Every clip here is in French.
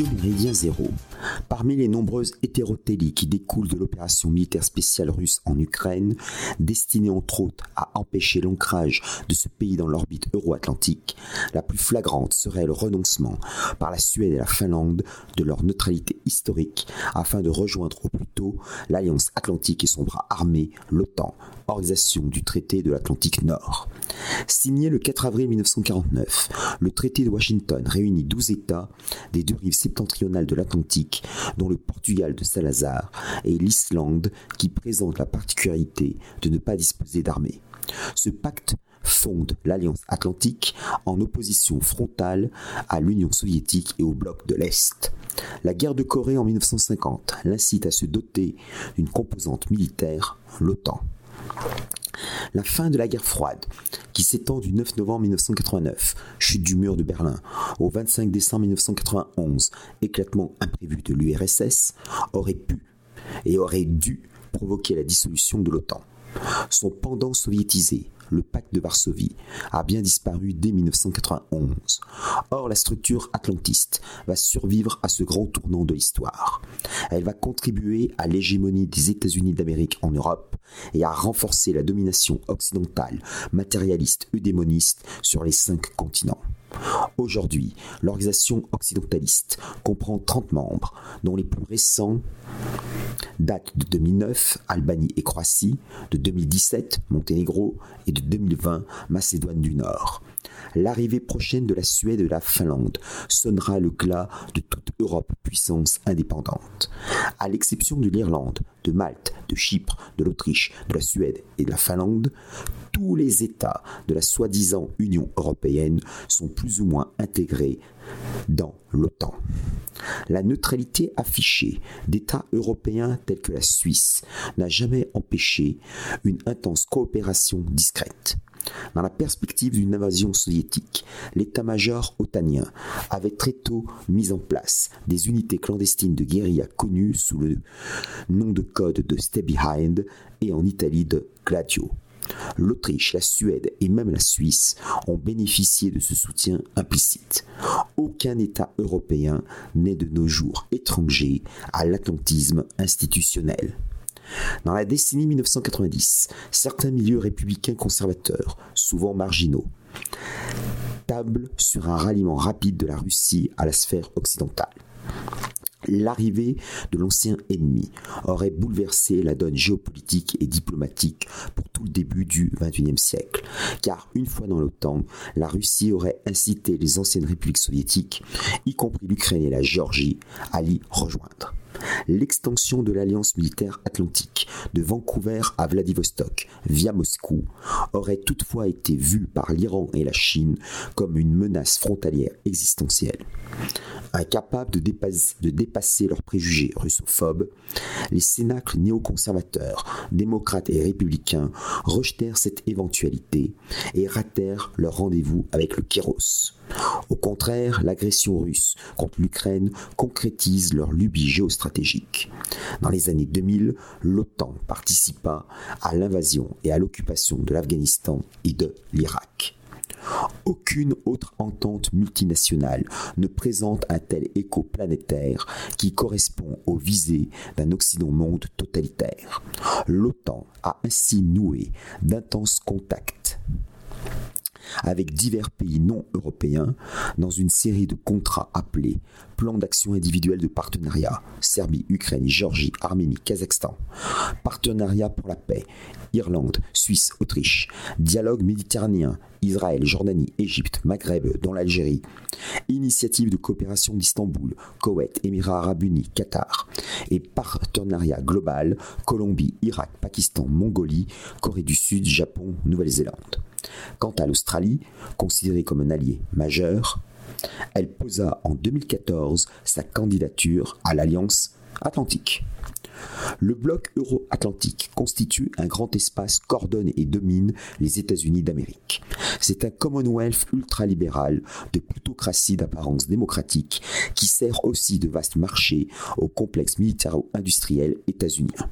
Radio Méridien Zéro. Parmi les nombreuses hétérotélies qui découlent de l'opération militaire spéciale russe en Ukraine, destinée entre autres à empêcher l'ancrage de ce pays dans l'orbite euro-atlantique, la plus flagrante serait le renoncement par la Suède et la Finlande de leur neutralité historique afin de rejoindre au plus tôt l'Alliance Atlantique et son bras armé, l'OTAN, organisation du traité de l'Atlantique Nord. Signé le 4 avril 1949, le traité de Washington réunit 12 États des deux rives septentrionales de l'Atlantique, dont le Portugal de Salazar et l'Islande, qui présente la particularité de ne pas disposer d'armée. Ce pacte fonde l'Alliance Atlantique en opposition frontale à l'Union soviétique et au bloc de l'Est. La guerre de Corée en 1950 l'incite à se doter d'une composante militaire, l'OTAN. La fin de la guerre froide, qui s'étend du 9 novembre 1989, chute du mur de Berlin, au 25 décembre 1991, éclatement imprévu de l'URSS, aurait pu et aurait dû provoquer la dissolution de l'OTAN. Son pendant soviétisé, le pacte de Varsovie, a bien disparu dès 1991. Or, la structure atlantiste va survivre à ce grand tournant de l'histoire. Elle va contribuer à l'hégémonie des États-Unis d'Amérique en Europe et à renforcer la domination occidentale, matérialiste, eudémoniste sur les cinq continents. Aujourd'hui, l'organisation occidentaliste comprend 30 membres, dont les plus récents datent de 2009, Albanie et Croatie, de 2017, Monténégro, et de 2020, Macédoine du Nord. L'arrivée prochaine de la Suède et de la Finlande sonnera le glas de toute Europe puissance indépendante. À l'exception de l'Irlande, de Malte, de Chypre, de l'Autriche, de la Suède et de la Finlande, tous les États de la soi-disant Union européenne sont plus ou moins intégrés dans l'OTAN. La neutralité affichée d'États européens tels que la Suisse n'a jamais empêché une intense coopération discrète. Dans la perspective d'une invasion soviétique, l'état-major otanien avait très tôt mis en place des unités clandestines de guérilla connues sous le nom de code de Stay Behind et en Italie de Gladio. L'Autriche, la Suède et même la Suisse ont bénéficié de ce soutien implicite. Aucun État européen n'est de nos jours étranger à l'atlantisme institutionnel. Dans la décennie 1990, certains milieux républicains conservateurs, souvent marginaux, tablent sur un ralliement rapide de la Russie à la sphère occidentale. L'arrivée de l'ancien ennemi aurait bouleversé la donne géopolitique et diplomatique pour tout le début du XXIe siècle, car une fois dans l'OTAN, la Russie aurait incité les anciennes républiques soviétiques, y compris l'Ukraine et la Géorgie, à l'y rejoindre. L'extension de l'alliance militaire atlantique de Vancouver à Vladivostok via Moscou aurait toutefois été vue par l'Iran et la Chine comme une menace frontalière existentielle. Incapables de, dépasser leurs préjugés russophobes, les cénacles néoconservateurs, démocrates et républicains rejetèrent cette éventualité et ratèrent leur rendez-vous avec le Kéros. Au contraire, l'agression russe contre l'Ukraine concrétise leur lubie géostratégique. Dans les années 2000, l'OTAN participa à l'invasion et à l'occupation de l'Afghanistan et de l'Irak. Aucune autre entente multinationale ne présente un tel écho planétaire qui correspond aux visées d'un Occident monde totalitaire. L'OTAN a ainsi noué d'intenses contacts avec divers pays non européens dans une série de contrats appelés Plan d'action individuel de partenariat Serbie, Ukraine, Géorgie, Arménie, Kazakhstan, Partenariat pour la paix, Irlande, Suisse, Autriche, Dialogue méditerranéen, Israël, Jordanie, Égypte, Maghreb, dont l'Algérie, Initiative de coopération d'Istanbul, Koweït, Émirats arabes unis, Qatar, et Partenariat global, Colombie, Irak, Pakistan, Mongolie, Corée du Sud, Japon, Nouvelle-Zélande. Quant à l'Australie, considérée comme un allié majeur, elle posa en 2014 sa candidature à l'Alliance Atlantique. Le bloc euro-atlantique constitue un grand espace qu'ordonne et domine les États-Unis d'Amérique. C'est un Commonwealth ultralibéral de plutocratie d'apparence démocratique qui sert aussi de vaste marché au complexe militaro-industriel états-unien.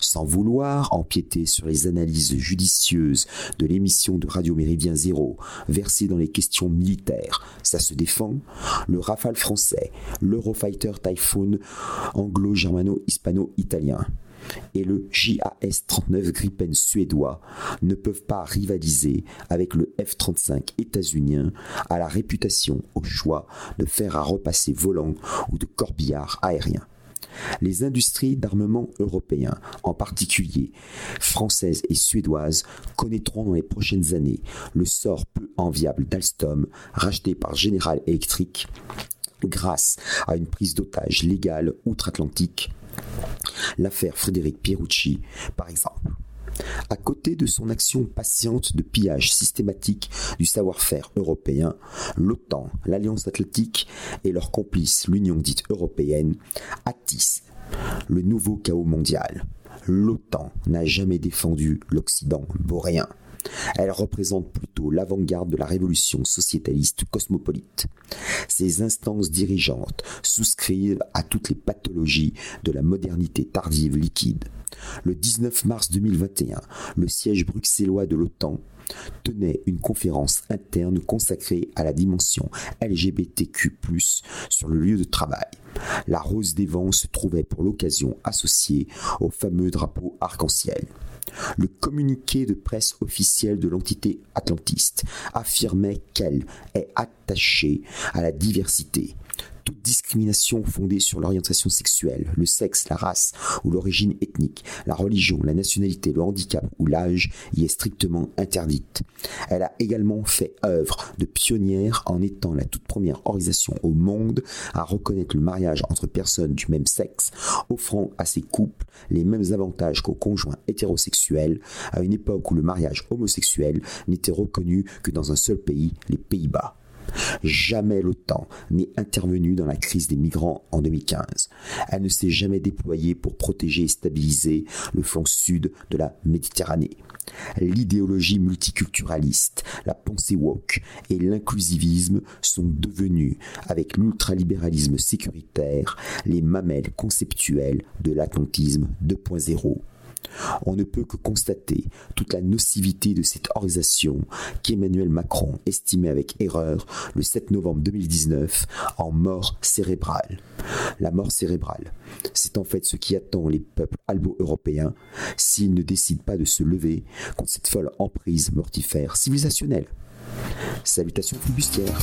Sans vouloir empiéter sur les analyses judicieuses de l'émission de Radio Méridien Zéro, versée dans les questions militaires, ça se défend, le Rafale français, l'Eurofighter Typhoon anglo-germano-hispano-italien et le JAS-39 Gripen suédois ne peuvent pas rivaliser avec le F-35 états-unien à la réputation au choix de fer à repasser volant ou de corbillard aérien. Les industries d'armement européens, en particulier françaises et suédoises, connaîtront dans les prochaines années le sort peu enviable d'Alstom, racheté par General Electric grâce à une prise d'otage légale outre-Atlantique. L'affaire Frédéric Pierucci, par exemple. À côté de son action patiente de pillage systématique du savoir-faire européen, l'OTAN, l'Alliance Atlantique et leurs complices, l'Union dite européenne, attissent le nouveau chaos mondial. L'OTAN n'a jamais défendu l'Occident boréen. Elle représente plutôt l'avant-garde de la révolution sociétaliste cosmopolite. Ces instances dirigeantes souscrivent à toutes les pathologies de la modernité tardive liquide. Le 19 mars 2021, le siège bruxellois de l'OTAN tenait une conférence interne consacrée à la dimension LGBTQ+, sur le lieu de travail. La rose des vents se trouvait pour l'occasion associée au fameux drapeau arc-en-ciel. Le communiqué de presse officiel de l'entité atlantiste affirmait qu'elle est attachée à la diversité, toute discrimination fondée sur l'orientation sexuelle, le sexe, la race ou l'origine ethnique, la religion, la nationalité, le handicap ou l'âge y est strictement interdite. Elle a également fait œuvre de pionnière en étant la toute première organisation au monde à reconnaître le mariage entre personnes du même sexe, offrant à ces couples les mêmes avantages qu'aux conjoints hétérosexuels, à une époque où le mariage homosexuel n'était reconnu que dans un seul pays, les Pays-Bas. Jamais l'OTAN n'est intervenue dans la crise des migrants en 2015. Elle ne s'est jamais déployée pour protéger et stabiliser le flanc sud de la Méditerranée. L'idéologie multiculturaliste, la pensée woke et l'inclusivisme sont devenus, avec l'ultralibéralisme sécuritaire, les mamelles conceptuelles de l'atlantisme 2.0 on ne peut que constater toute la nocivité de cette organisation qu'Emmanuel Macron estimait avec erreur le 7 novembre 2019 en mort cérébrale. La mort cérébrale, c'est en fait ce qui attend les peuples albo-européens s'ils ne décident pas de se lever contre cette folle emprise mortifère civilisationnelle. Salutations flibustières.